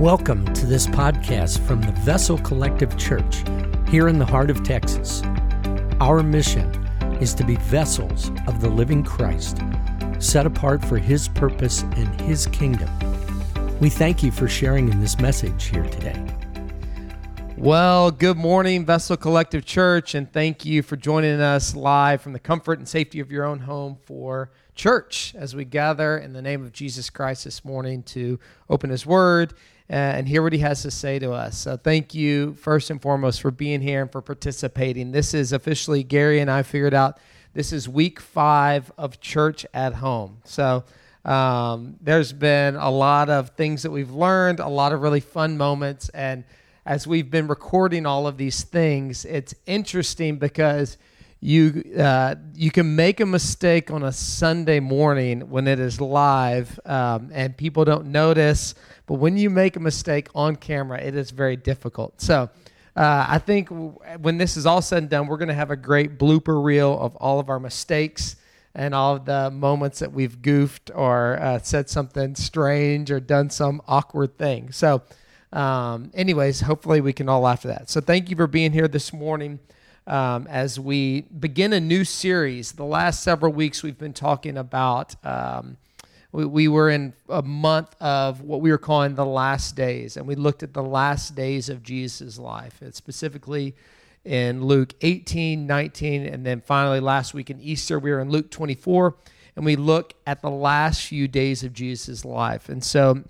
Welcome to this podcast from the Vessel Collective Church here in the heart of Texas. Our mission is to be vessels of the living Christ, set apart for His purpose and His kingdom. We thank you for sharing in this message here today. Well, good morning, Vessel Collective Church, and thank you for joining us live from the comfort and safety of your own home for church as we gather in the name of Jesus Christ this morning to open His Word and hear what He has to say to us. So, thank you first and foremost for being here and for participating. This is officially Gary and I figured out this is week five of church at home. So, um, there's been a lot of things that we've learned, a lot of really fun moments, and as we've been recording all of these things, it's interesting because you uh, you can make a mistake on a Sunday morning when it is live um, and people don't notice, but when you make a mistake on camera, it is very difficult. So. Uh, I think when this is all said and done, we're going to have a great blooper reel of all of our mistakes and all of the moments that we've goofed or uh, said something strange or done some awkward thing. So, um, anyways, hopefully we can all laugh at that. So thank you for being here this morning um, as we begin a new series. The last several weeks we've been talking about. Um, we, we were in a month of what we were calling the last days, and we looked at the last days of Jesus' life, specifically in Luke 18, 19, and then finally last week in Easter, we were in Luke 24, and we look at the last few days of Jesus' life. And so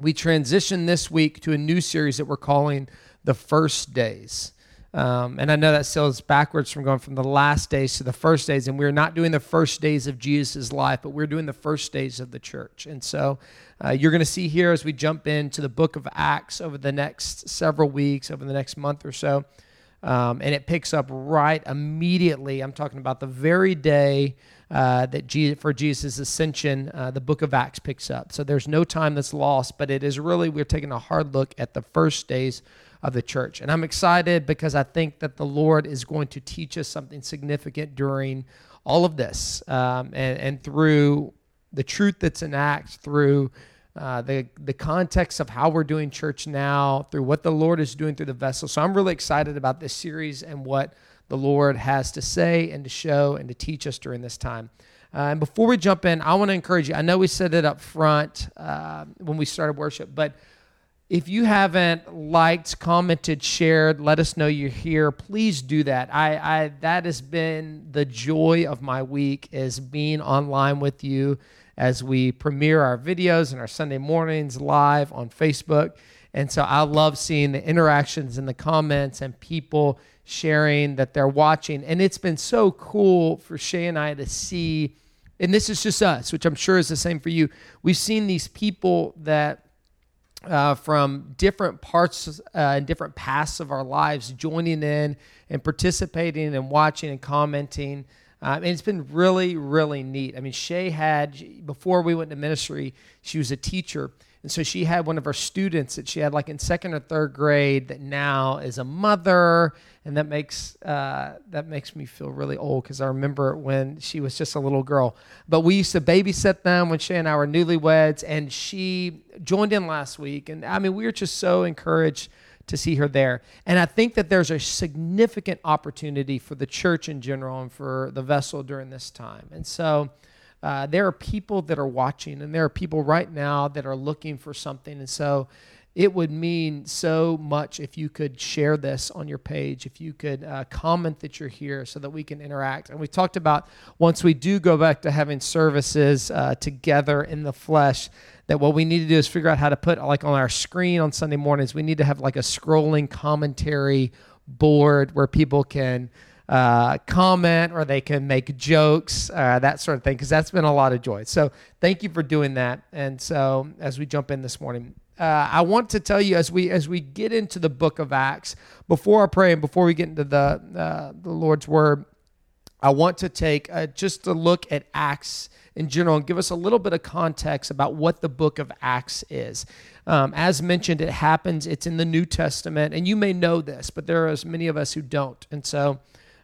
we transition this week to a new series that we're calling The First Days. Um, and I know that sounds backwards from going from the last days to the first days. And we're not doing the first days of Jesus' life, but we're doing the first days of the church. And so uh, you're going to see here as we jump into the book of Acts over the next several weeks, over the next month or so. Um, and it picks up right immediately. I'm talking about the very day uh, that for Jesus' ascension, uh, the book of Acts picks up. So there's no time that's lost, but it is really, we're taking a hard look at the first days of the church. And I'm excited because I think that the Lord is going to teach us something significant during all of this um, and, and through the truth that's in Acts, through uh, the the context of how we're doing church now, through what the Lord is doing through the vessel. So I'm really excited about this series and what the Lord has to say and to show and to teach us during this time. Uh, and before we jump in, I want to encourage you. I know we said it up front uh, when we started worship, but if you haven't liked, commented, shared, let us know you're here. Please do that. I, I that has been the joy of my week is being online with you as we premiere our videos and our Sunday mornings live on Facebook. And so I love seeing the interactions and the comments and people sharing that they're watching. And it's been so cool for Shay and I to see, and this is just us, which I'm sure is the same for you. We've seen these people that uh, from different parts uh, and different paths of our lives joining in and participating and watching and commenting. Um, and it's been really, really neat. I mean, Shay had, before we went to ministry, she was a teacher. And so she had one of her students that she had like in second or third grade that now is a mother. And that makes, uh, that makes me feel really old because I remember when she was just a little girl. But we used to babysit them when she and I were newlyweds. And she joined in last week. And I mean, we were just so encouraged to see her there. And I think that there's a significant opportunity for the church in general and for the vessel during this time. And so uh, there are people that are watching, and there are people right now that are looking for something. And so it would mean so much if you could share this on your page, if you could uh, comment that you're here so that we can interact. And we talked about once we do go back to having services uh, together in the flesh, that what we need to do is figure out how to put like on our screen on Sunday mornings, we need to have like a scrolling commentary board where people can uh, comment or they can make jokes, uh, that sort of thing, because that's been a lot of joy. So thank you for doing that. And so as we jump in this morning, uh, I want to tell you as we as we get into the book of Acts, before I pray and before we get into the uh, the Lord's word, I want to take uh, just a look at Acts in general and give us a little bit of context about what the book of Acts is. Um, as mentioned, it happens, it's in the New Testament, and you may know this, but there are as many of us who don't. And so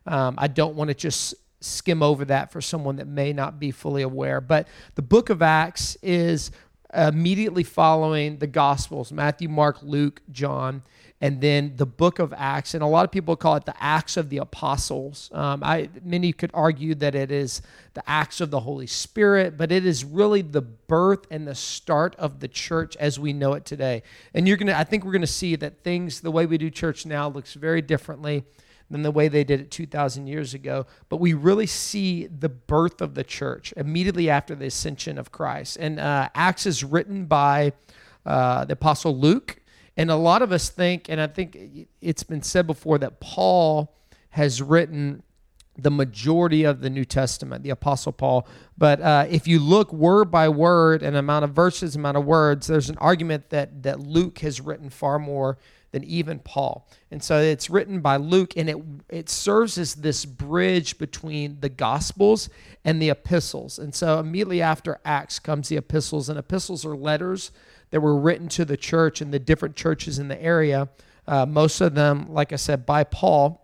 um, I don't want to just skim over that for someone that may not be fully aware. But the book of Acts is immediately following the Gospels Matthew, Mark, Luke, John, and then the book of Acts. And a lot of people call it the Acts of the Apostles. Um, I, many could argue that it is the Acts of the Holy Spirit, but it is really the birth and the start of the church as we know it today. And you're going to, I think we're going to see that things, the way we do church now, looks very differently than the way they did it 2,000 years ago. But we really see the birth of the church immediately after the ascension of Christ. And uh, Acts is written by uh, the Apostle Luke. And a lot of us think, and I think it's been said before, that Paul has written the majority of the New Testament, the Apostle Paul. But uh, if you look word by word and amount of verses, amount of words, there's an argument that that Luke has written far more than even Paul. And so it's written by Luke, and it it serves as this bridge between the Gospels and the epistles. And so immediately after Acts comes the epistles, and epistles are letters that were written to the church and the different churches in the area. Uh, most of them, like I said, by Paul.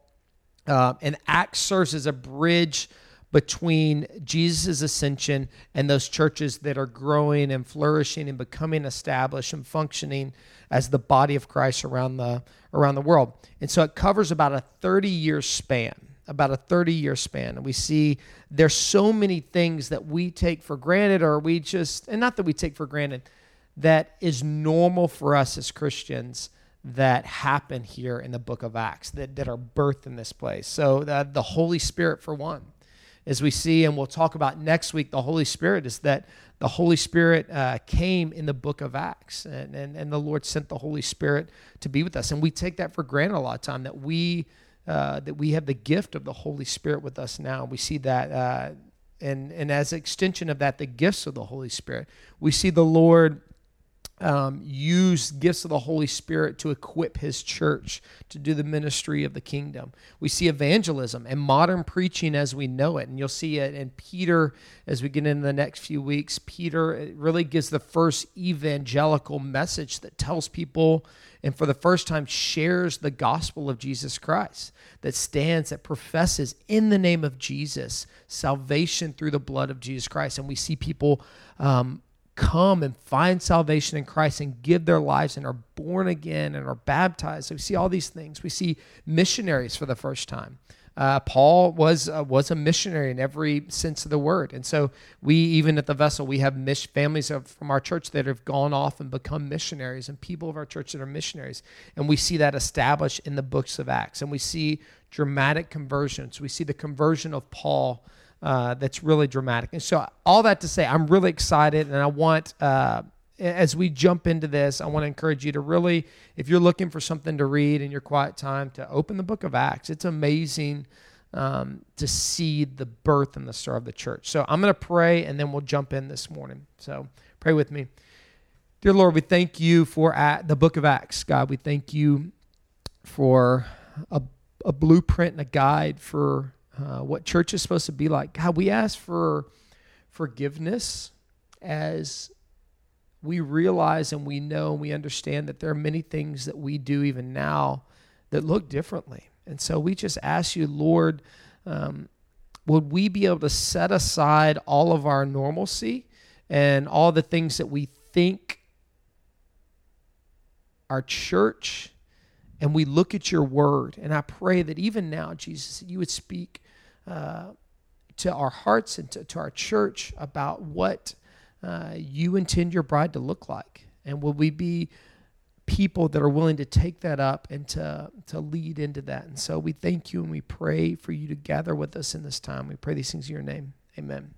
Uh, and Acts serves as a bridge between Jesus' ascension and those churches that are growing and flourishing and becoming established and functioning as the body of Christ around the around the world. And so it covers about a 30 year span, about a 30 year span. And we see there's so many things that we take for granted or we just and not that we take for granted that is normal for us as Christians that happen here in the book of Acts that, that are birthed in this place. So the, the Holy Spirit, for one, as we see, and we'll talk about next week, the Holy Spirit is that the Holy Spirit uh, came in the book of Acts, and, and, and the Lord sent the Holy Spirit to be with us. And we take that for granted a lot of time that we uh, that we have the gift of the Holy Spirit with us now. We see that, uh, and and as extension of that, the gifts of the Holy Spirit. We see the Lord um, use gifts of the Holy Spirit to equip his church to do the ministry of the kingdom. We see evangelism and modern preaching as we know it. And you'll see it in Peter as we get into the next few weeks. Peter really gives the first evangelical message that tells people and for the first time shares the gospel of Jesus Christ that stands, that professes in the name of Jesus salvation through the blood of Jesus Christ. And we see people. Um, come and find salvation in Christ and give their lives and are born again and are baptized. So we see all these things. We see missionaries for the first time. Uh, Paul was uh, was a missionary in every sense of the word, and so we even at the vessel we have families of, from our church that have gone off and become missionaries, and people of our church that are missionaries, and we see that established in the books of Acts, and we see dramatic conversions. We see the conversion of Paul uh, that's really dramatic. And so, all that to say, I'm really excited, and I want, uh, as we jump into this, I want to encourage you to really, if you're looking for something to read in your quiet time, to open the book of Acts. It's amazing um, to see the birth and the start of the church. So, I'm going to pray, and then we'll jump in this morning. So, pray with me. Dear Lord, we thank you for the book of Acts, God. We thank you for a, a blueprint and a guide for uh, what church is supposed to be like. God, we ask for forgiveness as we realize and we know and we understand that there are many things that we do even now that look differently. And so we just ask you, Lord, um, would we be able to set aside all of our normalcy and all the things that we think our church and we look at your word. And I pray that even now, Jesus, you would speak to our hearts and to, to, our church about what uh, you intend your bride to look like. And will we be people that are willing to take that up and to, to lead into that? And so we thank you and we pray for you to gather with us in this time. We pray these things in your name. Amen.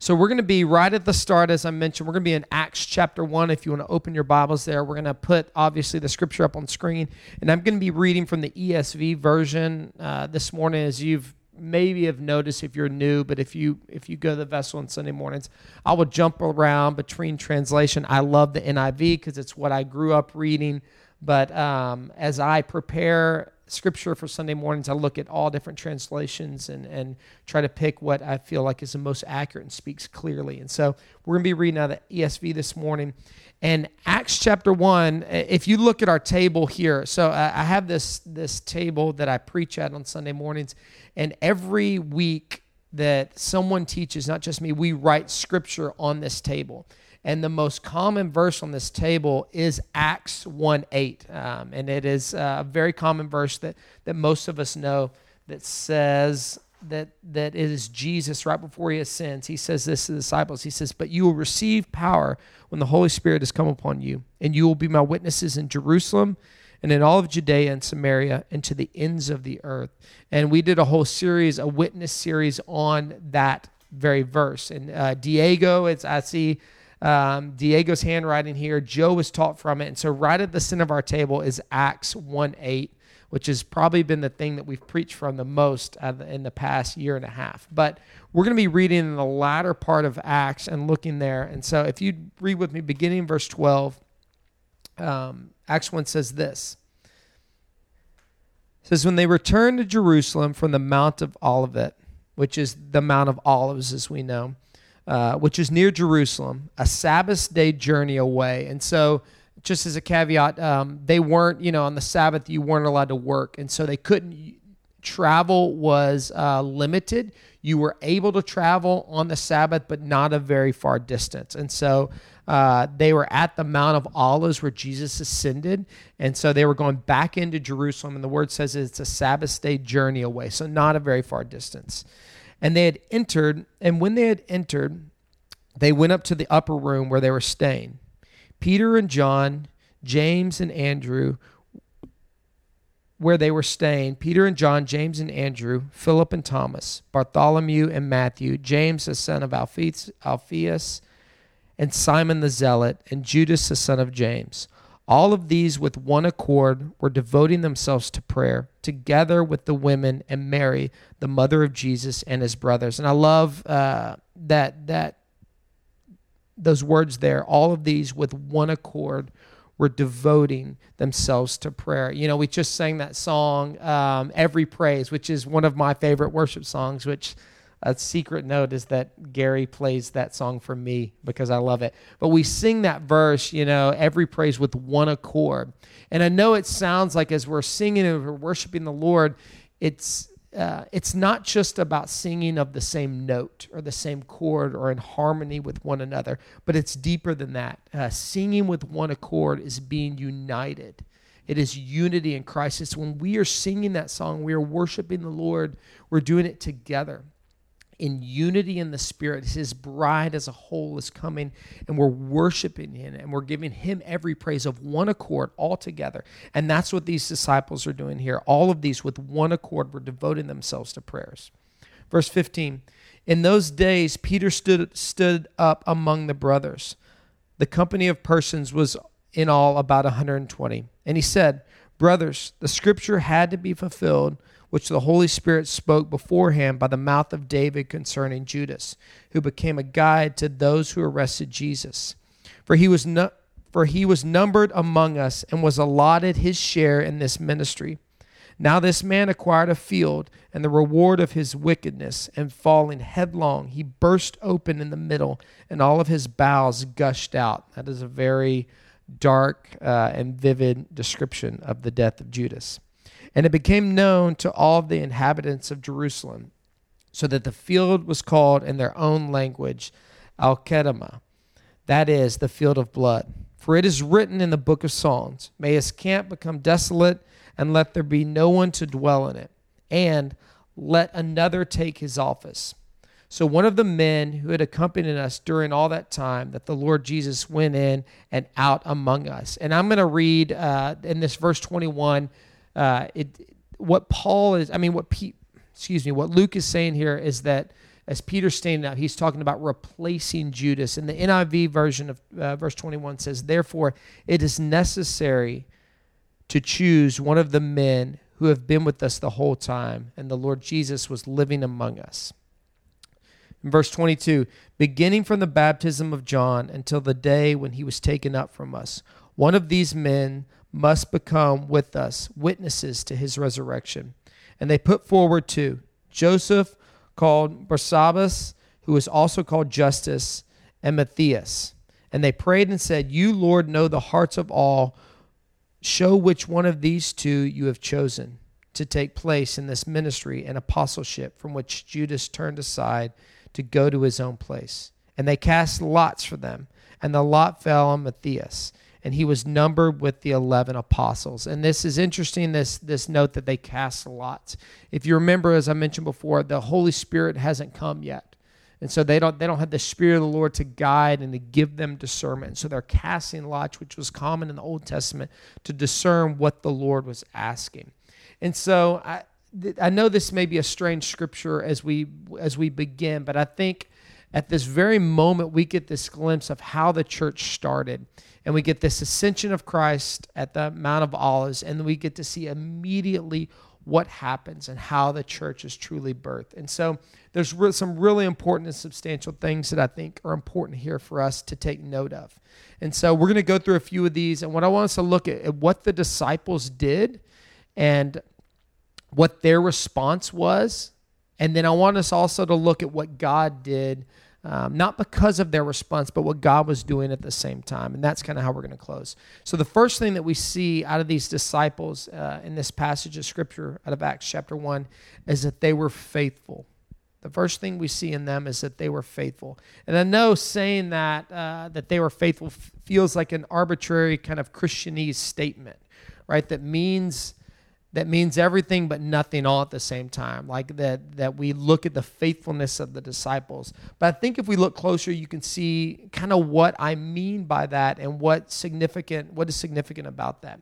So we're going to be right at the start, as I mentioned. We're going to be in Acts chapter 1. If you want to open your Bibles there, we're going to put, obviously, the scripture up on screen. And I'm going to be reading from the ESV version uh, this morning, as you've maybe have noticed if you're new, but if you if you go to the vessel on Sunday mornings, I will jump around between translation. I love the NIV because it's what I grew up reading. But um, as I prepare scripture for Sunday mornings, I look at all different translations and, and try to pick what I feel like is the most accurate and speaks clearly. And so we're going to be reading out of the ESV this morning. And Acts chapter 1, if you look at our table here, so I have this, this table that I preach at on Sunday mornings, and every week that someone teaches, not just me, we write scripture on this table. And the most common verse on this table is Acts 1 8. Um, and it is a very common verse that, that most of us know that says that, that is Jesus right before he ascends. He says this to the disciples. He says, But you will receive power when the Holy Spirit has come upon you, and you will be my witnesses in Jerusalem and in all of Judea and Samaria and to the ends of the earth. And we did a whole series, a witness series on that very verse. And uh, Diego, it's I see um, Diego's handwriting here. Joe was taught from it. And so right at the center of our table is Acts 1 8, which has probably been the thing that we've preached from the most in the past year and a half. But we're going to be reading in the latter part of Acts and looking there. And so if you read with me, beginning verse 12, um, Acts 1 says this. It says, When they returned to Jerusalem from the Mount of Olivet, which is the Mount of Olives as we know, uh, which is near Jerusalem, a Sabbath day journey away. And so, just as a caveat, um, they weren't, you know, on the Sabbath, you weren't allowed to work. And so they couldn't, travel was uh, limited. You were able to travel on the Sabbath, but not a very far distance. And so uh, they were at the Mount of Olives where Jesus ascended. And so they were going back into Jerusalem. And the word says it's a Sabbath day journey away. So not a very far distance. And they had entered, and when they had entered, they went up to the upper room where they were staying. Peter and John, James and Andrew, where they were staying Peter and John, James and Andrew, Philip and Thomas, Bartholomew and Matthew, James the son of Alphaeus, and Simon the Zealot, and Judas the son of James. All of these, with one accord, were devoting themselves to prayer, together with the women and Mary, the mother of Jesus, and his brothers. And I love uh, that that those words there. All of these, with one accord, were devoting themselves to prayer. You know, we just sang that song, um, "Every Praise," which is one of my favorite worship songs, which a secret note is that Gary plays that song for me because I love it. But we sing that verse, you know, every praise with one accord. And I know it sounds like as we're singing and we're worshiping the Lord, it's uh, it's not just about singing of the same note or the same chord or in harmony with one another, but it's deeper than that. Uh, singing with one accord is being united. It is unity in Christ. It's when we are singing that song, we are worshiping the Lord, we're doing it together in unity in the Spirit. His bride as a whole is coming, and we're worshiping Him, and we're giving Him every praise of one accord all together. And that's what these disciples are doing here. All of these with one accord were devoting themselves to prayers. Verse 15 In those days, Peter stood, stood up among the brothers. The company of persons was in all about 120. And he said, Brothers, the scripture had to be fulfilled which the Holy Spirit spoke beforehand by the mouth of David concerning Judas, who became a guide to those who arrested Jesus. For he was for he was numbered among us and was allotted his share in this ministry. Now this man acquired a field and the reward of his wickedness, and falling headlong, he burst open in the middle, and all of his bowels gushed out. That is a very dark uh, and vivid description of the death of Judas. And it became known to all the inhabitants of Jerusalem, so that the field was called in their own language Akeldama, that is, the field of blood. For it is written in the book of Psalms, May his camp become desolate, and let there be no one to dwell in it, and let another take his office. So one of the men who had accompanied us during all that time that the Lord Jesus went in and out among us. And I'm going to read uh, in this verse 21 uh, it what Paul is, I mean, what Pete, excuse me, what Luke is saying here is that as Peter's standing up, he's talking about replacing Judas. And the NIV version of uh, verse 21 says, Therefore, it is necessary to choose one of the men who have been with us the whole time, and the Lord Jesus was living among us. In verse 22, beginning from the baptism of John until the day when he was taken up from us, one of these men must become with us witnesses to his resurrection. And they put forward two Joseph, called Barsabbas, who is also called Justus, and Matthias. And they prayed and said, You, Lord, know the hearts of all. Show which one of these two you have chosen to take place in this ministry and apostleship from which Judas turned aside to go to his own place. And they cast lots for them, and the lot fell on Matthias, and he was numbered with the 11 apostles. And this is interesting, this, this note that they cast lots. If you remember, as I mentioned before, the Holy Spirit hasn't come yet. And so they don't they don't have the spirit of the Lord to guide and to give them discernment. So they're casting lots, which was common in the Old Testament, to discern what the Lord was asking. And so I I know this may be a strange scripture as we as we begin, but I think at this very moment we get this glimpse of how the church started and we get this ascension of Christ at the Mount of Olives and we get to see immediately what happens and how the church is truly birthed. And so there's re- some really important and substantial things that I think are important here for us to take note of. And so we're going to go through a few of these. And what I want us to look at, at what the disciples did and what their response was. And then I want us also to look at what God did um, not because of their response, but what God was doing at the same time. And that's kind of how we're going to close. So, the first thing that we see out of these disciples uh, in this passage of Scripture out of Acts chapter 1 is that they were faithful. The first thing we see in them is that they were faithful. And I know saying that, uh, that they were faithful feels like an arbitrary kind of Christianese statement, right? That means that means everything but nothing all at the same time like that that we look at the faithfulness of the disciples. But i think if we look closer you can see kind of what i mean by that and what significant what is significant about that.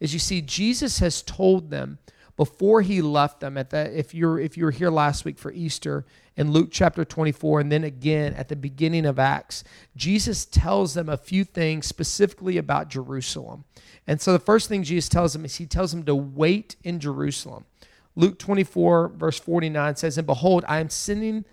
Is you see jesus has told them before he left them at the if you're if you were here last week for easter in luke chapter 24 and then again at the beginning of acts jesus tells them a few things specifically about jerusalem and so the first thing Jesus tells them is he tells them to wait in Jerusalem. Luke 24, verse 49 says, And behold, I am sending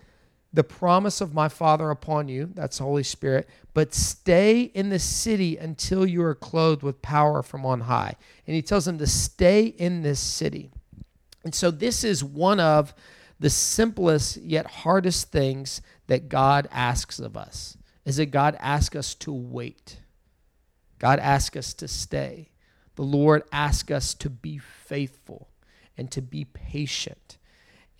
the promise of my Father upon you, that's Holy Spirit, but stay in the city until you are clothed with power from on high. And he tells them to stay in this city. And so this is one of the simplest yet hardest things that God asks of us, is that God asks us to wait. God asks us to stay. The Lord asks us to be faithful and to be patient.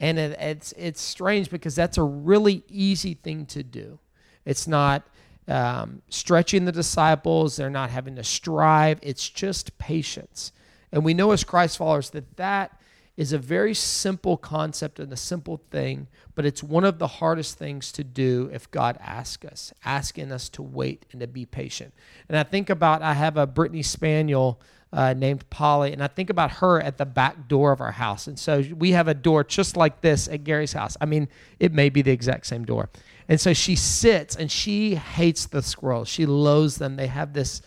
And it, it's, it's strange because that's a really easy thing to do. It's not um, stretching the disciples, they're not having to strive, it's just patience. And we know as Christ followers that that is a very simple concept and a simple thing, but it's one of the hardest things to do if God asks us, asking us to wait and to be patient. And I think about I have a Brittany Spaniel uh, named Polly, and I think about her at the back door of our house. And so we have a door just like this at Gary's house. I mean, it may be the exact same door. And so she sits and she hates the squirrels. She loathes them. They have this,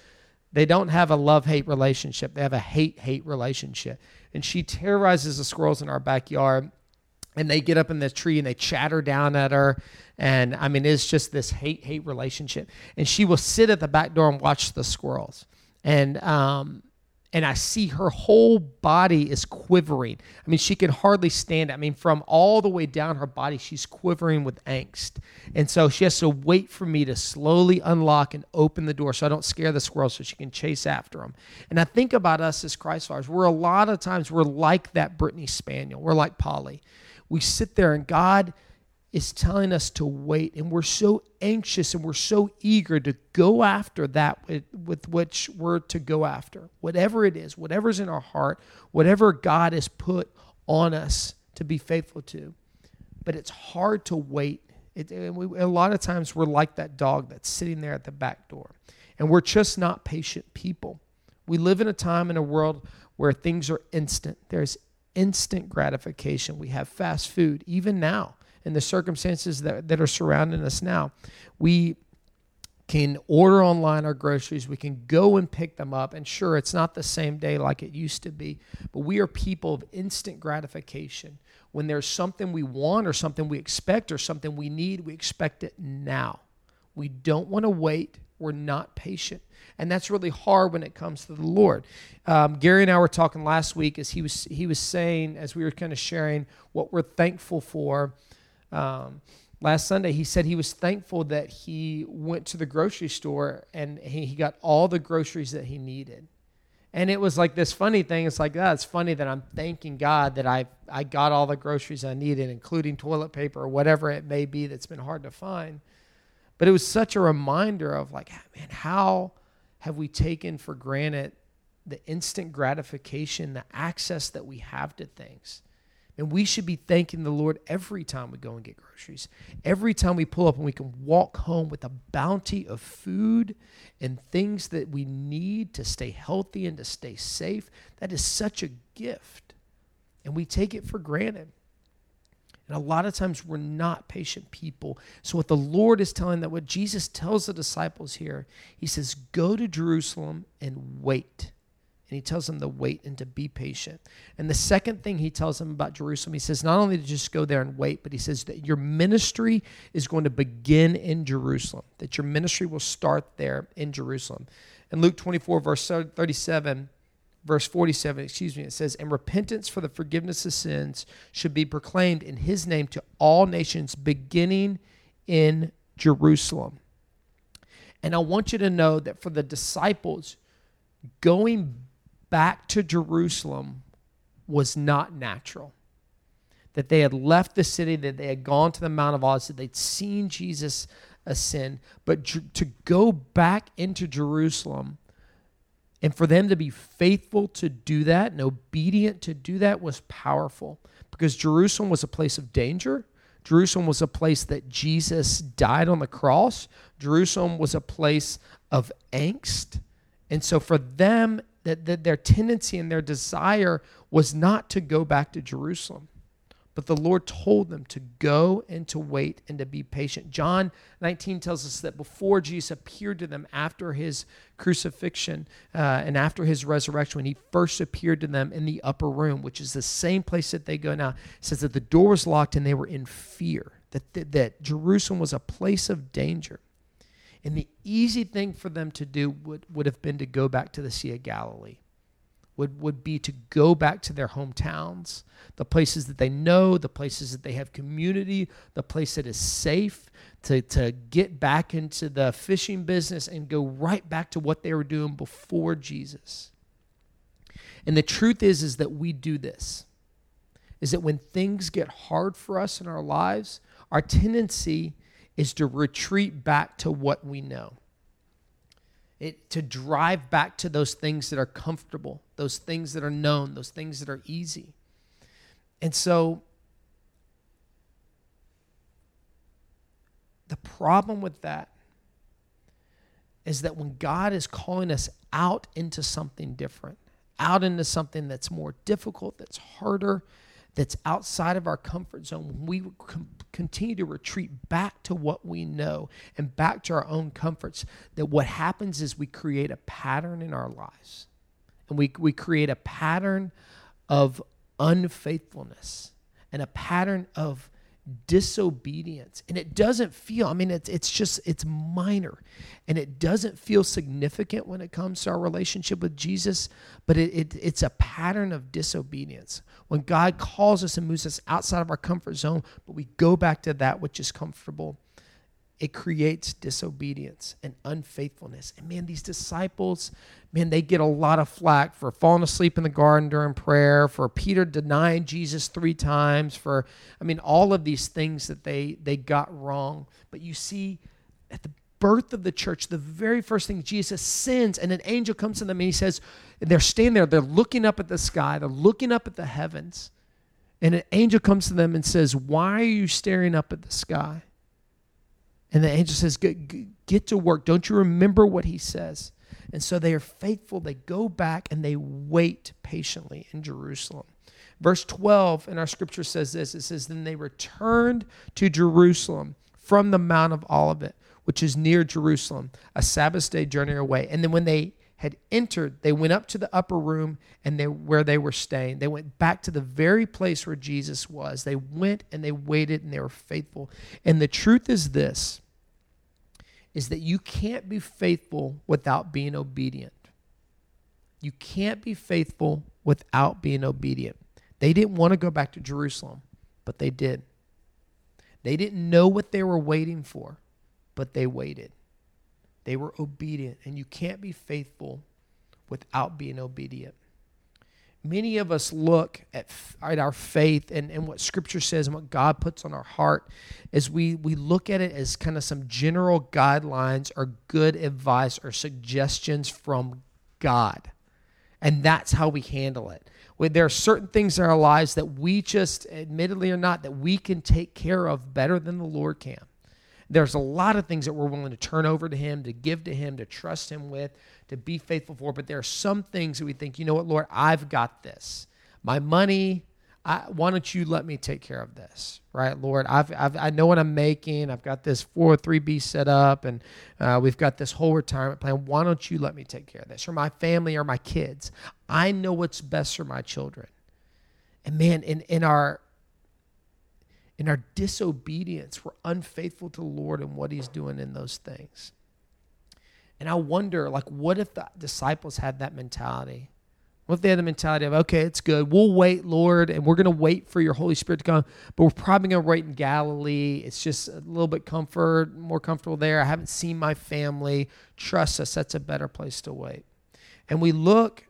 they don't have a love hate relationship, they have a hate hate relationship and she terrorizes the squirrels in our backyard. And they get up in the tree and they chatter down at her. And I mean, it's just this hate hate relationship. And she will sit at the back door and watch the squirrels. And um, and I see her whole body is quivering. I mean, she can hardly stand. I mean, from all the way down her body, she's quivering with angst. And so she has to wait for me to slowly unlock and open the door so I don't scare the squirrels so she can chase after them. And I think about us as Christ followers. We're a lot of times, we're like that Brittany Spaniel. We're like Polly. We sit there and God is telling us to wait, and we're so anxious and we're so eager to go after that with, with which we're to go after. Whatever it is, whatever's in our heart, whatever God has put on us to be faithful to. But it's hard to wait. It, we, a lot of times we're like that dog that's sitting there at the back door, and we're just not patient people. We live in a time in a world where things are instant. There's instant gratification. We have fast food, even now and the circumstances that, that are surrounding us now. We can order online our groceries. We can go and pick them up. And sure, it's not the same day like it used to be, but we are people of instant gratification. When there's something we want or something we expect or something we need, we expect it now. We don't want to wait. We're not patient. And that's really hard when it comes to the Lord. Um, Gary and I were talking last week as he was he was saying as we were kind of sharing what we're thankful for um, last Sunday, he said he was thankful that he went to the grocery store and he, he got all the groceries that he needed. And it was like this funny thing. It's like, oh, funny that I'm thanking God that I I got all the groceries I needed, including toilet paper or whatever it may be that's been hard to find. But it was such a reminder of like, man, how have we taken for granted the instant gratification, the access that we have to things? And we should be thanking the Lord every time we go and get groceries. Every time we pull up and we can walk home with a bounty of food and things that we need to stay healthy and to stay safe. That is such a gift. And we take it for granted. And a lot of times we're not patient people. So, what the Lord is telling that, what Jesus tells the disciples here, he says, Go to Jerusalem and wait and he tells them to wait and to be patient. And the second thing he tells them about Jerusalem, he says not only to just go there and wait, but he says that your ministry is going to begin in Jerusalem, that your ministry will start there in Jerusalem. In Luke 24, verse 37, verse 47, excuse me, it says, And repentance for the forgiveness of sins should be proclaimed in his name to all nations, beginning in Jerusalem. And I want you to know that for the disciples, going back to Jerusalem was not natural. That they had left the city, that they had gone to the Mount of Olives, that they'd seen Jesus ascend. But to go back into Jerusalem and for them to be faithful to do that and obedient to do that was powerful because Jerusalem was a place of danger. Jerusalem was a place that Jesus died on the cross. Jerusalem was a place of angst. And so for them that, that their tendency and their desire was not to go back to Jerusalem. But the Lord told them to go and to wait and to be patient. John 19 tells us that before Jesus appeared to them after his crucifixion uh, and after his resurrection, when he first appeared to them in the upper room, which is the same place that they go now, says that the door was locked and they were in fear, that, that, that Jerusalem was a place of danger. And the easy thing for them to do would, would have been to go back to the Sea of Galilee, would, would be to go back to their hometowns, the places that they know, the places that they have community, the place that is safe, to, to get back into the fishing business and go right back to what they were doing before Jesus. And the truth is, is that we do this. Is that when things get hard for us in our lives, our tendency is to retreat back to what we know. It, to drive back to those things that are comfortable, those things that are known, those things that are easy. And so the problem with that is that when God is calling us out into something different, out into something that's more difficult, that's harder, that's outside of our comfort zone, we continue to retreat back to what we know and back to our own comforts, that what happens is we create a pattern in our lives. And we, we create a pattern of unfaithfulness and a pattern of disobedience. And it doesn't feel i mean it's, it's just it's minor. And it doesn't feel significant when it comes to our relationship with jesus but it, it, it's a pattern of disobedience. When god calls us and moves us outside of our comfort zone but we go back to that which is comfortable it creates disobedience and unfaithfulness. And man, these disciples, man, they get a lot of flack for falling asleep in the garden during prayer, for Peter denying Jesus three times, for I mean, all of these things that they they got wrong. But you see, at the birth of the church, the very first thing Jesus sends, and an angel comes to them and he says, and they're standing there, they're looking up at the sky, they're looking up at the heavens. And an angel comes to them and says, Why are you staring up at the sky? And the angel says, Get to work. Don't you remember what he says? And so they are faithful. They go back and they wait patiently in Jerusalem. Verse 12 in our scripture says this it says, Then they returned to Jerusalem from the Mount of Olivet, which is near Jerusalem, a Sabbath day journey away. And then when they had entered, they went up to the upper room and they where they were staying. They went back to the very place where Jesus was. They went and they waited and they were faithful. And the truth is this is that you can't be faithful without being obedient. You can't be faithful without being obedient. They didn't want to go back to Jerusalem, but they did. They didn't know what they were waiting for, but they waited. They were obedient, and you can't be faithful without being obedient. Many of us look at, at our faith and, and what Scripture says and what God puts on our heart as we, we look at it as kind of some general guidelines or good advice or suggestions from God. And that's how we handle it. When there are certain things in our lives that we just, admittedly or not, that we can take care of better than the Lord can. There's a lot of things that we're willing to turn over to Him, to give to Him, to trust Him with, to be faithful for. But there are some things that we think, you know what, Lord, I've got this. My money, I, why don't you let me take care of this, right, Lord? I've, I've, i know what I'm making. I've got this 403b set up, and uh, we've got this whole retirement plan. Why don't you let me take care of this, or my family, or my kids? I know what's best for my children. And man, in, in our in our disobedience, we're unfaithful to the Lord and what He's doing in those things. And I wonder, like, what if the disciples had that mentality? What if they had the mentality of, okay, it's good. We'll wait, Lord, and we're going to wait for your Holy Spirit to come, but we're probably going to wait in Galilee. It's just a little bit comfort, more comfortable there. I haven't seen my family. Trust us, that's a better place to wait. And we look,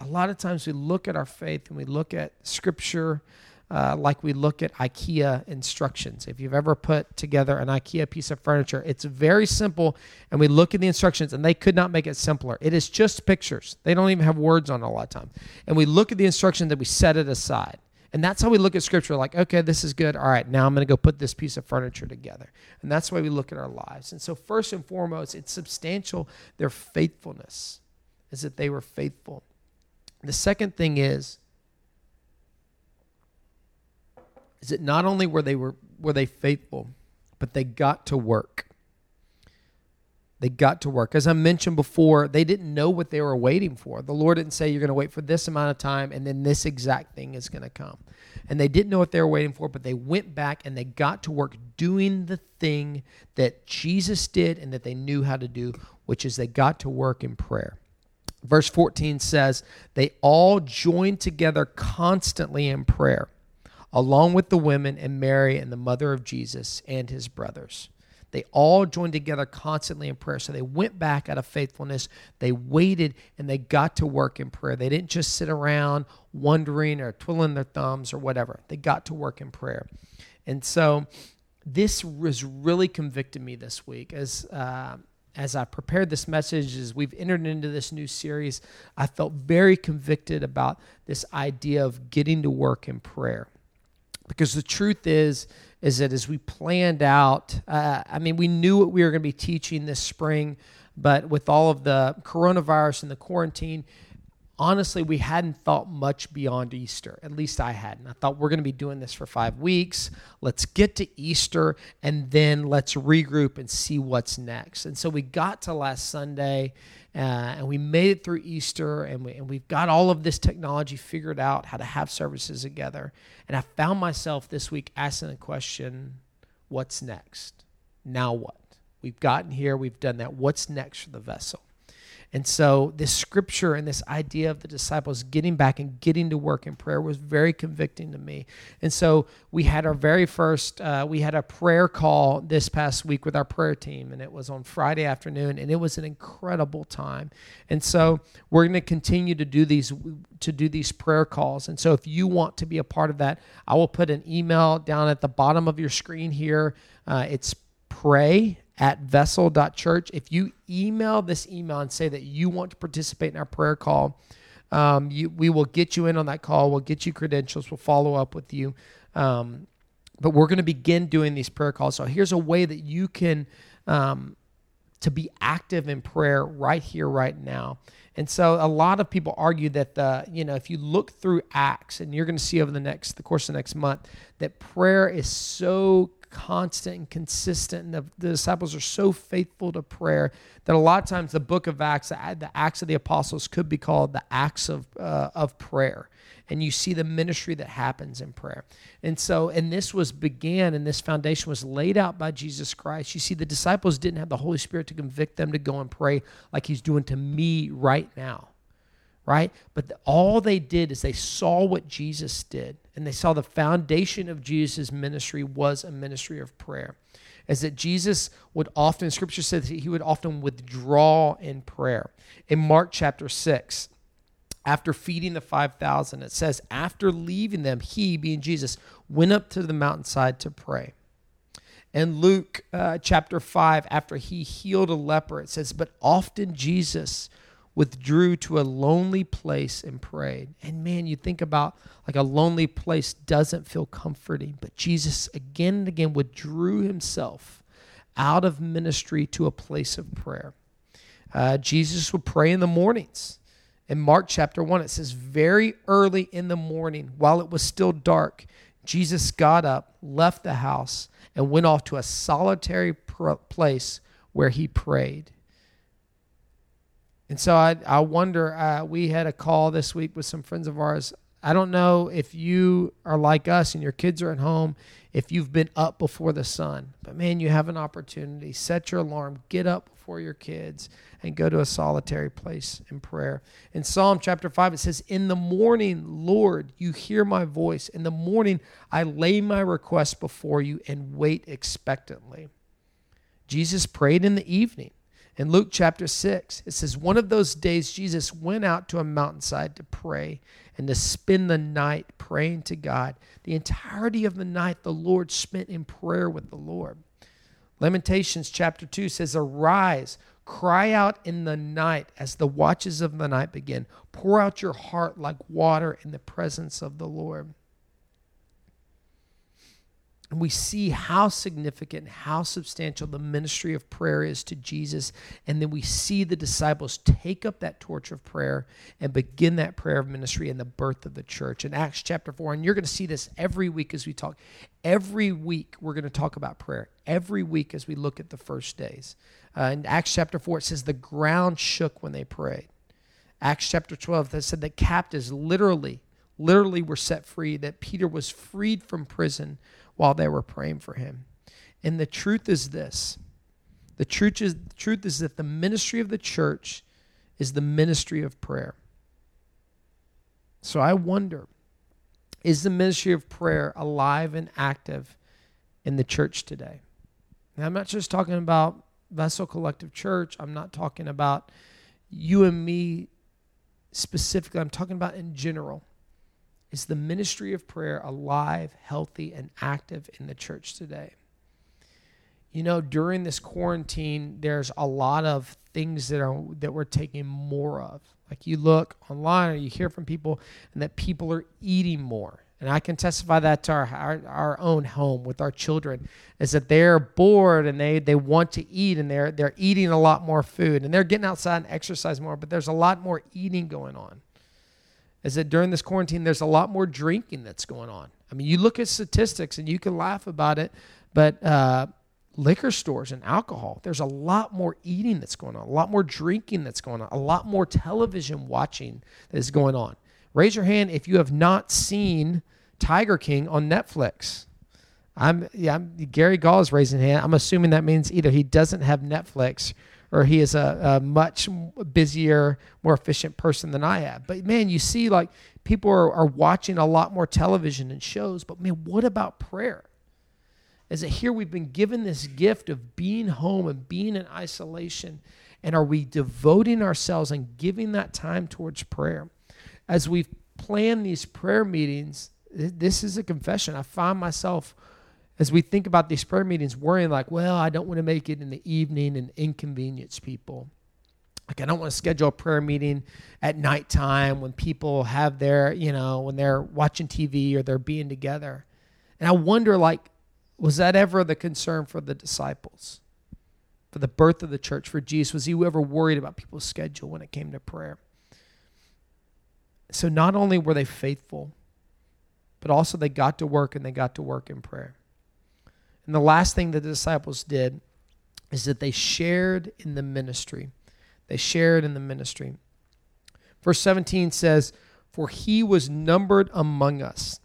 a lot of times we look at our faith and we look at Scripture uh, like we look at IKEA instructions. If you've ever put together an IKEA piece of furniture, it's very simple, and we look at the instructions, and they could not make it simpler. It is just pictures. They don't even have words on it a lot of time. And we look at the instructions, and we set it aside. And that's how we look at scripture like, okay, this is good. All right, now I'm going to go put this piece of furniture together. And that's why we look at our lives. And so, first and foremost, it's substantial their faithfulness, is that they were faithful. The second thing is, is that not only were they were, were they faithful, but they got to work. They got to work. As I mentioned before, they didn't know what they were waiting for. The Lord didn't say you're going to wait for this amount of time and then this exact thing is going to come. And they didn't know what they were waiting for, but they went back and they got to work doing the thing that Jesus did and that they knew how to do, which is they got to work in prayer. Verse 14 says, They all joined together constantly in prayer along with the women and Mary and the mother of Jesus and his brothers. They all joined together constantly in prayer. So they went back out of faithfulness. They waited and they got to work in prayer. They didn't just sit around wondering or twiddling their thumbs or whatever. They got to work in prayer. And so this was really convicted me this week as. Uh, as I prepared this message, as we've entered into this new series, I felt very convicted about this idea of getting to work in prayer because the truth is is that as we planned out uh, i mean we knew what we were going to be teaching this spring but with all of the coronavirus and the quarantine honestly we hadn't thought much beyond easter. At least i hadn't. I thought we're going to be doing this for five weeks. Let's get to easter and then let's regroup and see what's next. And so we got to last sunday uh, and we made it through Easter, and, we, and we've got all of this technology figured out how to have services together. And I found myself this week asking the question what's next? Now what? We've gotten here, we've done that. What's next for the vessel? And so, this scripture and this idea of the disciples getting back and getting to work in prayer was very convicting to me. And so, we had our very first, uh, we had a prayer call this past week with our prayer team, and it was on Friday afternoon, and it was an incredible time. And so, we're going to continue to do these to do these prayer calls. And so, if you want to be a part of that, I will put an email down at the bottom of your screen here. Uh, it's pray at vessel.church. If you email this email and say that you want to participate in our prayer call, um, you, we will get you in on that call. We'll get you credentials. We'll follow up with you. Um, but we're going to begin doing these prayer calls. So here's a way that you can um, to be active in prayer right here, right now. And so a lot of people argue that the, you know, if you look through Acts, and you're going to see over the next the course of the next month, that prayer is so constant and consistent. And the, the, disciples are so faithful to prayer that a lot of times the book of Acts, the, Acts of the Apostles, could be called the Acts of, uh, of prayer. And you see the ministry that happens in prayer. And so, and this was began and this foundation was laid out by Jesus Christ. You see, the disciples didn't have the Holy Spirit to convict them to go and pray like He's doing to me right now right? But the, all they did is they saw what Jesus did, and they saw the foundation of Jesus' ministry was a ministry of prayer. is that Jesus would often, scripture says he would often withdraw in prayer. In Mark chapter 6, after feeding the 5,000, it says, after leaving them, he, being Jesus, went up to the mountainside to pray. And Luke uh, chapter 5, after he healed a leper, it says, But often Jesus withdrew to a lonely place and prayed. And man, you think about like a lonely place doesn't feel comforting, but Jesus again and again withdrew himself out of ministry to a place of prayer. Uh, Jesus would pray in the mornings in Mark chapter 1, it says, Very early in the morning, while it was still dark, Jesus got up, left the house, and went off to a solitary place where he prayed. And so I, I wonder, uh, we had a call this week with some friends of ours. I don't know if you are like us and your kids are at home, if you've been up before the sun, but man, you have an opportunity. Set your alarm, get up before your kids, and go to a solitary place in prayer. In Psalm chapter 5, it says, In the morning, Lord, you hear my voice. In the morning, I lay my request before you and wait expectantly. Jesus prayed in the evening. In Luke chapter 6, it says, One of those days, Jesus went out to a mountainside to pray and to spend the night praying to God. The entirety of the night, the Lord spent in prayer with the Lord. Lamentations chapter 2 says, Arise, Cry out in the night as the watches of the night begin. Pour out your heart like water in the presence of the Lord. And we see how significant, how substantial the ministry of prayer is to Jesus. And then we see the disciples take up that torch of prayer and begin that prayer of ministry in the birth of the church. In Acts chapter 4, and you're going to see this every week as we talk. Every week, we're going to talk about prayer. Every week as we look at the first days. Uh, in Acts chapter 4, it says the ground shook when they prayed. Acts chapter 12, that said that captives literally, literally were set free, that Peter was freed from prison while they were praying for him. And the truth is this the truth is, the truth is that the ministry of the church is the ministry of prayer. So I wonder is the ministry of prayer alive and active in the church today? Now, I'm not just talking about Vessel Collective Church. I'm not talking about you and me specifically. I'm talking about in general. Is the ministry of prayer alive, healthy, and active in the church today? You know, during this quarantine, there's a lot of things that are that we're taking more of. Like you look online or you hear from people, and that people are eating more. And I can testify that to our, our, our, own home with our children is that they're bored and they, they want to eat and they're, they're eating a lot more food and they're getting outside and exercise more, but there's a lot more eating going on is that during this quarantine, there's a lot more drinking that's going on. I mean, you look at statistics and you can laugh about it, but uh, liquor stores and alcohol, there's a lot more eating that's going on, a lot more drinking that's going on, a lot more television watching that is going on. Raise your hand if you have not seen Tiger King on Netflix. I'm yeah, I'm, Gary Gall is raising hand. I'm assuming that means either he doesn't have Netflix or he is a, a much busier, more efficient person than I am. But man, you see, like people are, are watching a lot more television and shows. But man, what about prayer? Is it here we've been given this gift of being home and being in isolation? And are we devoting ourselves and giving that time towards prayer? As we've planned these prayer meetings, this is a confession. I find myself as we think about these prayer meetings, worrying like, well, I don't want to make it in the evening and inconvenience people. Like I don't want to schedule a prayer meeting at nighttime when people have their, you know, when they're watching TV or they're being together. And I wonder, like, was that ever the concern for the disciples? For the birth of the church, for Jesus? Was he ever worried about people's schedule when it came to prayer? So not only were they faithful, but also they got to work and they got to work in prayer. And the last thing the disciples did is that they shared in the ministry. They shared in the ministry. Verse 17 says, For he was numbered among us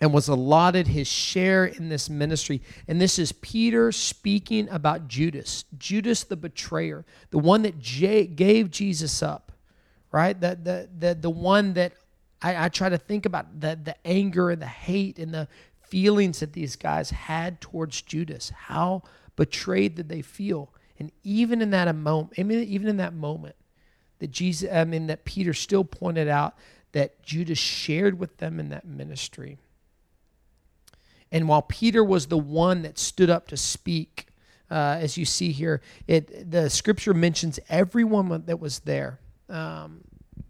and was allotted his share in this ministry. And this is Peter speaking about Judas, Judas the betrayer, the one that J- gave Jesus up, right? The, the, the, the one that I, I try to think about the, the anger and the hate and the feelings that these guys had towards Judas. How betrayed did they feel? And even in that moment, I mean, even in that moment, that Jesus, I mean, that Peter still pointed out that Judas shared with them in that ministry. And while Peter was the one that stood up to speak, uh, as you see here, it the scripture mentions everyone that was there. Um,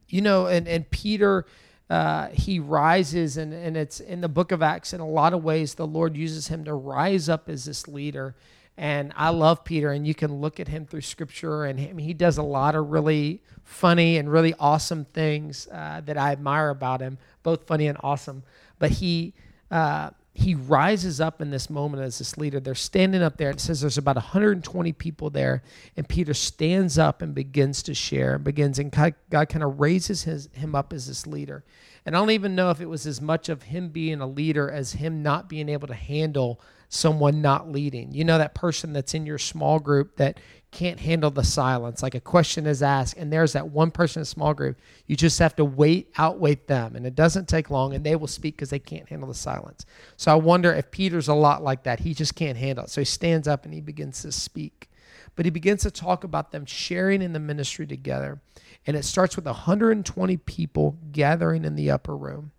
you know, and and Peter. Uh, he rises, and, and it's in the book of Acts. In a lot of ways, the Lord uses him to rise up as this leader. And I love Peter, and you can look at him through scripture, and him, he does a lot of really funny and really awesome things uh, that I admire about him, both funny and awesome. But he, uh, he rises up in this moment as this leader. They're standing up there. It says there's about 120 people there, and Peter stands up and begins to share, begins, and God, God kind of raises his, him up as this leader. And I don't even know if it was as much of him being a leader as him not being able to handle someone not leading. You know, that person that's in your small group that can't handle the silence. Like a question is asked, and there's that one person in a small group. You just have to wait, outwait them, and it doesn't take long, and they will speak because they can't handle the silence. So I wonder if Peter's a lot like that. He just can't handle it. So he stands up and he begins to speak. But he begins to talk about them sharing in the ministry together. And it starts with 120 people gathering in the upper room.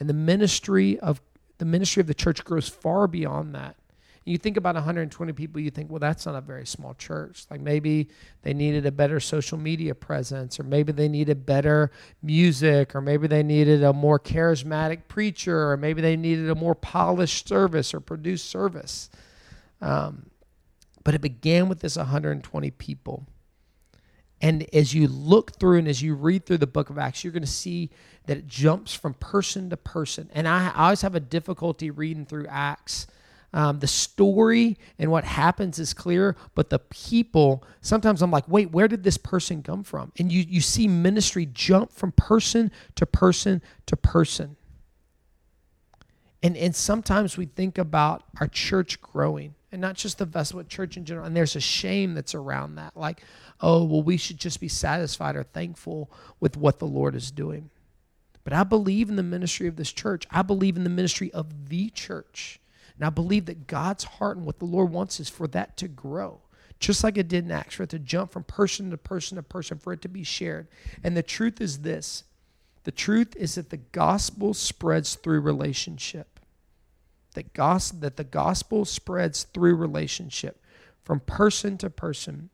And the ministry of the ministry of the church grows far beyond that. You think about 120 people, you think, well, that's not a very small church. Like maybe they needed a better social media presence, or maybe they needed better music, or maybe they needed a more charismatic preacher, or maybe they needed a more polished service or produced service. Um, but it began with this 120 people. And as you look through and as you read through the book of Acts, you're going to see that it jumps from person to person. And I, I always have a difficulty reading through Acts. Um, the story and what happens is clear, but the people, sometimes I'm like, wait, where did this person come from? And you, you see ministry jump from person to person to person. And, and sometimes we think about our church growing and not just the vessel, but church in general. And there's a shame that's around that. Like, oh, well, we should just be satisfied or thankful with what the Lord is doing. But I believe in the ministry of this church. I believe in the ministry of the church. And I believe that God's heart and what the Lord wants is for that to grow, just like it did in Acts, for it to jump from person to person to person, for it to be shared. And the truth is this the truth is that the gospel spreads through relationship. That, gos- that the gospel spreads through relationship from person to person.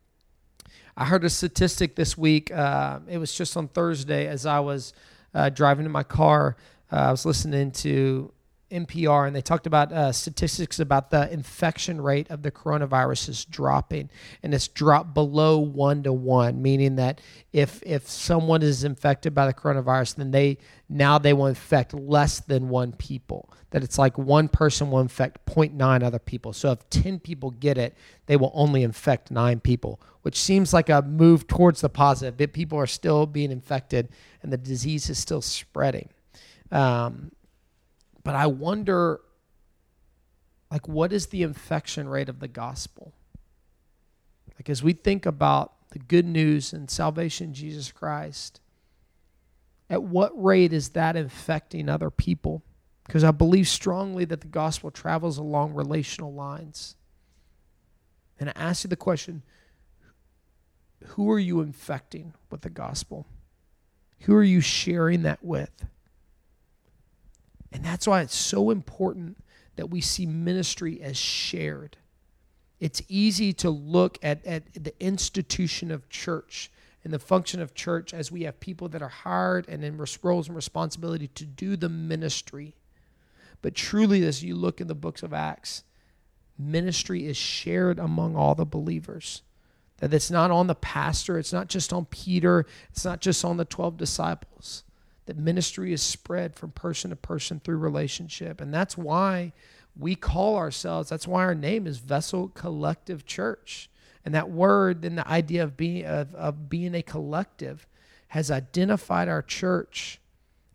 I heard a statistic this week. Uh, it was just on Thursday as I was uh, driving in my car. Uh, I was listening to NPR and they talked about uh, statistics about the infection rate of the coronavirus is dropping and it's dropped below one to one, meaning that if if someone is infected by the coronavirus, then they now they will infect less than one people that it's like one person will infect 0.9 other people. So if 10 people get it, they will only infect nine people, which seems like a move towards the positive, but people are still being infected and the disease is still spreading. Um, but I wonder, like, what is the infection rate of the gospel? Like, as we think about the good news and salvation Jesus Christ, at what rate is that infecting other people? because I believe strongly that the gospel travels along relational lines. And I ask you the question who are you infecting with the gospel? Who are you sharing that with? And that's why it's so important that we see ministry as shared. It's easy to look at, at the institution of church and the function of church as we have people that are hired and in roles and responsibility to do the ministry. But truly, as you look in the books of Acts, ministry is shared among all the believers. That it's not on the pastor, it's not just on Peter, it's not just on the 12 disciples. That ministry is spread from person to person through relationship. And that's why we call ourselves, that's why our name is Vessel Collective Church. And that word and the idea of being of, of being a collective has identified our church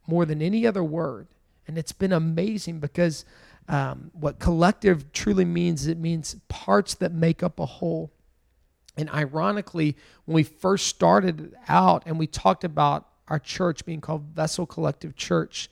more than any other word and it's been amazing because um, what collective truly means, it means parts that make up a whole. And ironically, when we first started out and we talked about our church being called Vessel Collective Church,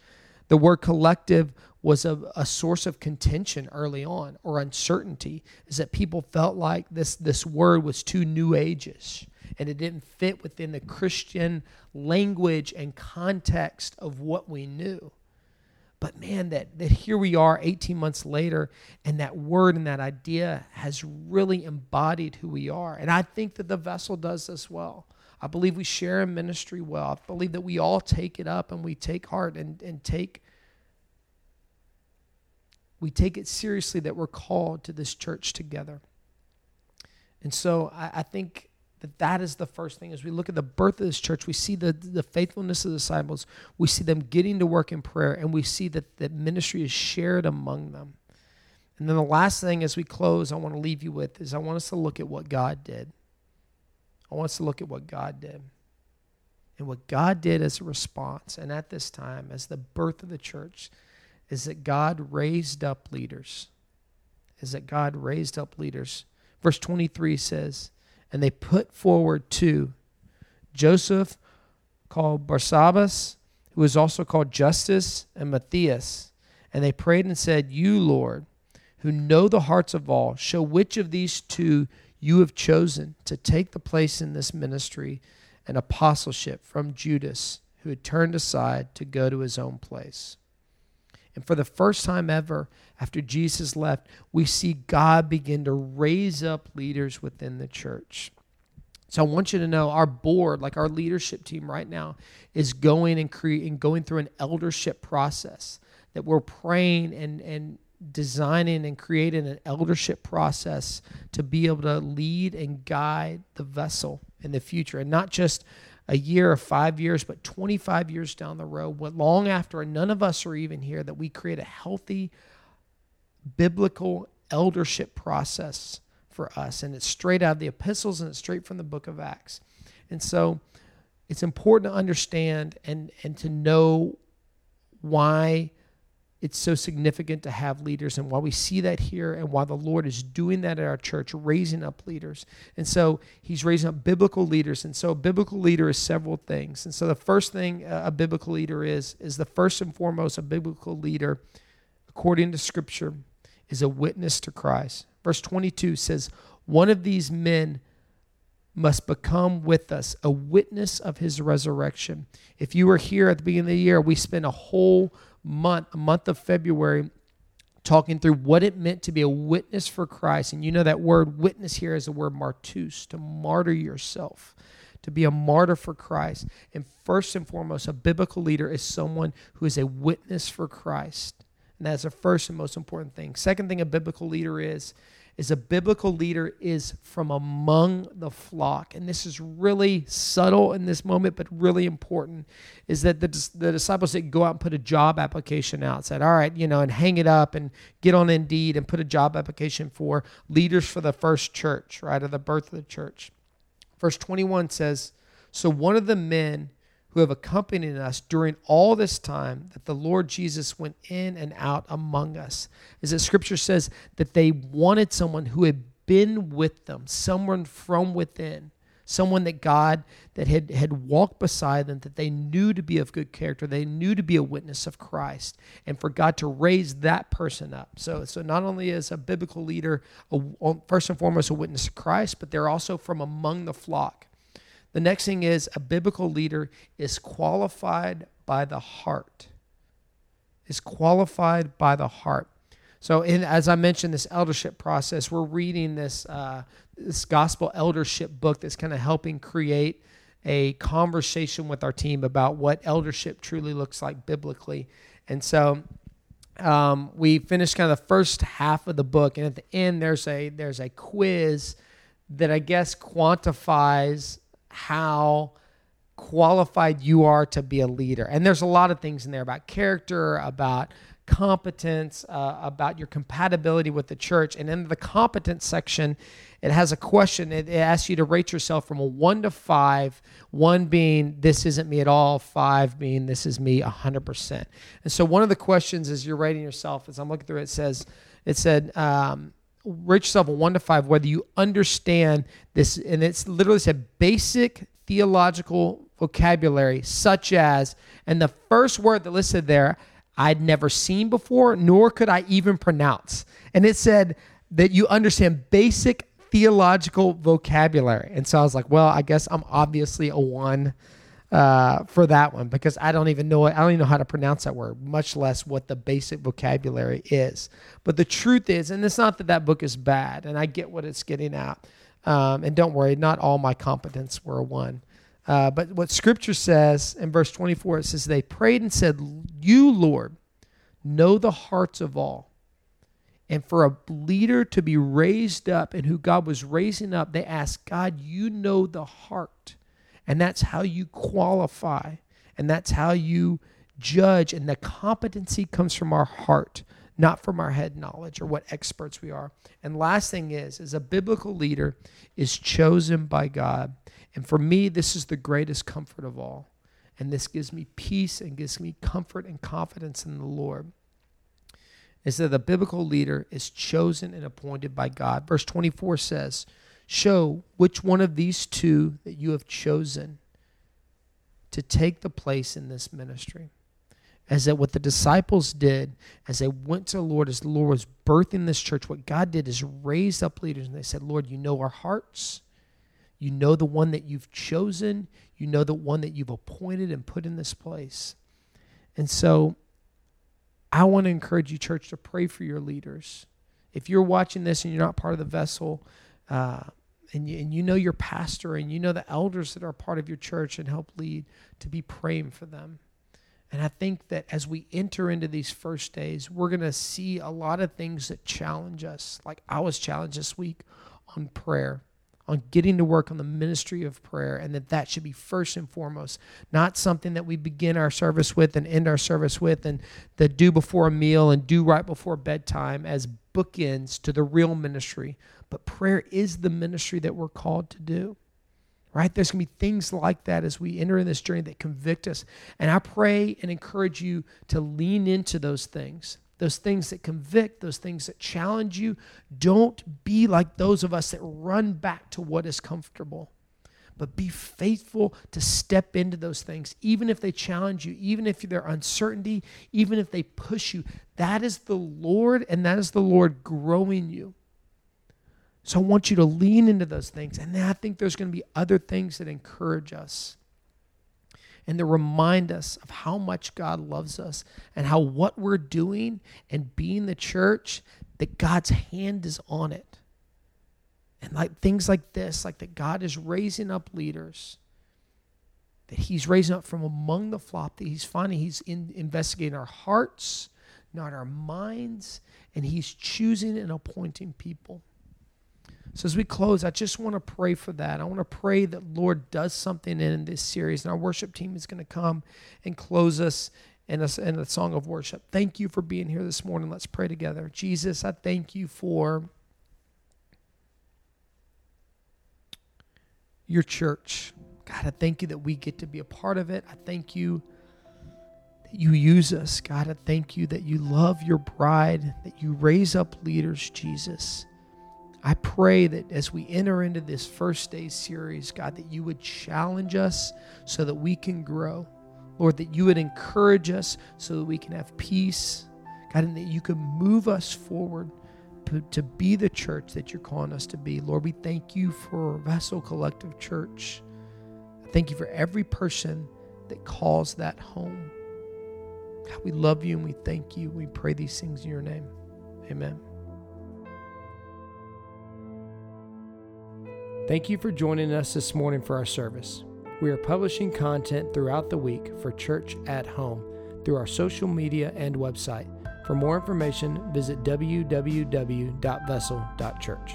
the word collective was a, a source of contention early on or uncertainty is that people felt like this this word was too new ages and it didn't fit within the Christian language and context of what we knew. But man, that, that here we are 18 months later, and that word and that idea has really embodied who we are. And I think that the vessel does this well. I believe we share in ministry well. I believe that we all take it up and we take heart and, and take we take it seriously that we're called to this church together. And so I, I think that that is the first thing as we look at the birth of this church we see the, the faithfulness of the disciples we see them getting to work in prayer and we see that that ministry is shared among them and then the last thing as we close i want to leave you with is i want us to look at what god did i want us to look at what god did. And what god did as a response and at this time as the birth of the church is that god raised up leaders. Is that god raised up leaders. Verse 23 says and they put forward two Joseph, called Barsabbas, who was also called Justus, and Matthias. And they prayed and said, You, Lord, who know the hearts of all, show which of these two you have chosen to take the place in this ministry and apostleship from Judas, who had turned aside to go to his own place. And for the first time ever, after Jesus left, we see God begin to raise up leaders within the church. So I want you to know our board, like our leadership team right now, is going and creating, going through an eldership process that we're praying and and designing and creating an eldership process to be able to lead and guide the vessel in the future, and not just a year or five years, but 25 years down the road, what long after none of us are even here, that we create a healthy biblical eldership process for us. And it's straight out of the epistles and it's straight from the book of Acts. And so it's important to understand and, and to know why it's so significant to have leaders and why we see that here and why the Lord is doing that at our church, raising up leaders. And so he's raising up biblical leaders. And so a biblical leader is several things. And so the first thing a biblical leader is, is the first and foremost, a biblical leader, according to scripture, is a witness to Christ. Verse 22 says, One of these men must become with us a witness of his resurrection. If you were here at the beginning of the year, we spent a whole month, a month of February, talking through what it meant to be a witness for Christ. And you know that word witness here is the word martus, to martyr yourself, to be a martyr for Christ. And first and foremost, a biblical leader is someone who is a witness for Christ. And that's the first and most important thing. Second thing a biblical leader is, is a biblical leader is from among the flock. And this is really subtle in this moment, but really important is that the, the disciples didn't go out and put a job application out, said, all right, you know, and hang it up and get on Indeed and put a job application for leaders for the first church, right, or the birth of the church. Verse 21 says, So one of the men who have accompanied us during all this time that the Lord Jesus went in and out among us. Is that scripture says that they wanted someone who had been with them, someone from within, someone that God that had had walked beside them that they knew to be of good character, they knew to be a witness of Christ, and for God to raise that person up. So so not only is a biblical leader a, first and foremost a witness of Christ, but they're also from among the flock. The next thing is a biblical leader is qualified by the heart. Is qualified by the heart. So, in, as I mentioned, this eldership process, we're reading this uh, this gospel eldership book that's kind of helping create a conversation with our team about what eldership truly looks like biblically. And so, um, we finished kind of the first half of the book, and at the end, there's a there's a quiz that I guess quantifies how qualified you are to be a leader. And there's a lot of things in there about character, about competence, uh, about your compatibility with the church. And in the competence section, it has a question. It, it asks you to rate yourself from a one to five, one being this isn't me at all, five being this is me 100%. And so one of the questions as you're rating yourself, as I'm looking through it, says, it said, um, rate yourself a one to five whether you understand this, and it's literally said basic theological vocabulary, such as, and the first word that listed there, I'd never seen before, nor could I even pronounce. And it said that you understand basic theological vocabulary. And so I was like, well, I guess I'm obviously a one uh, for that one because I don't even know it. I don't even know how to pronounce that word, much less what the basic vocabulary is. But the truth is, and it's not that that book is bad, and I get what it's getting at. Um, and don't worry, not all my competence were one. Uh, but what Scripture says in verse 24, it says, They prayed and said, You, Lord, know the hearts of all. And for a leader to be raised up and who God was raising up, they asked, God, you know the heart. And that's how you qualify. And that's how you judge. And the competency comes from our heart, not from our head knowledge or what experts we are. And last thing is, is a biblical leader is chosen by God. And for me, this is the greatest comfort of all. And this gives me peace and gives me comfort and confidence in the Lord. Is that the biblical leader is chosen and appointed by God. Verse 24 says, Show which one of these two that you have chosen to take the place in this ministry. As that what the disciples did as they went to the Lord, as the Lord was birthing this church, what God did is raised up leaders and they said, Lord, you know our hearts. You know the one that you've chosen. You know the one that you've appointed and put in this place. And so I want to encourage you, church, to pray for your leaders. If you're watching this and you're not part of the vessel, uh, and, you, and you know your pastor and you know the elders that are part of your church and help lead, to be praying for them. And I think that as we enter into these first days, we're going to see a lot of things that challenge us. Like I was challenged this week on prayer on getting to work on the ministry of prayer and that that should be first and foremost not something that we begin our service with and end our service with and that do before a meal and do right before bedtime as bookends to the real ministry. But prayer is the ministry that we're called to do right? There's going to be things like that as we enter in this journey that convict us. And i pray and encourage you to lean into those things those things that convict, those things that challenge you. Don't be like those of us that run back to what is comfortable, but be faithful to step into those things, even if they challenge you, even if they're uncertainty, even if they push you. That is the Lord, and that is the Lord growing you. So I want you to lean into those things. And I think there's going to be other things that encourage us and to remind us of how much God loves us and how what we're doing and being the church, that God's hand is on it. And like things like this, like that God is raising up leaders, that He's raising up from among the flock, that He's finding He's in, investigating our hearts, not our minds, and He's choosing and appointing people. So as we close, I just want to pray for that. I want to pray that Lord does something in this series, and our worship team is going to come and close us in a, in a song of worship. Thank you for being here this morning. Let's pray together. Jesus, I thank you for your church. God, I thank you that we get to be a part of it. I thank you that you use us. God, I thank you that you love your bride, that you raise up leaders, Jesus. I pray that as we enter into this first day series, God, that you would challenge us so that we can grow. Lord, that you would encourage us so that we can have peace. God, and that you can move us forward to be the church that you're calling us to be. Lord, we thank you for Vessel Collective Church. I thank you for every person that calls that home. God, we love you and we thank you. We pray these things in your name. Amen. Thank you for joining us this morning for our service. We are publishing content throughout the week for Church at Home through our social media and website. For more information, visit www.vessel.church.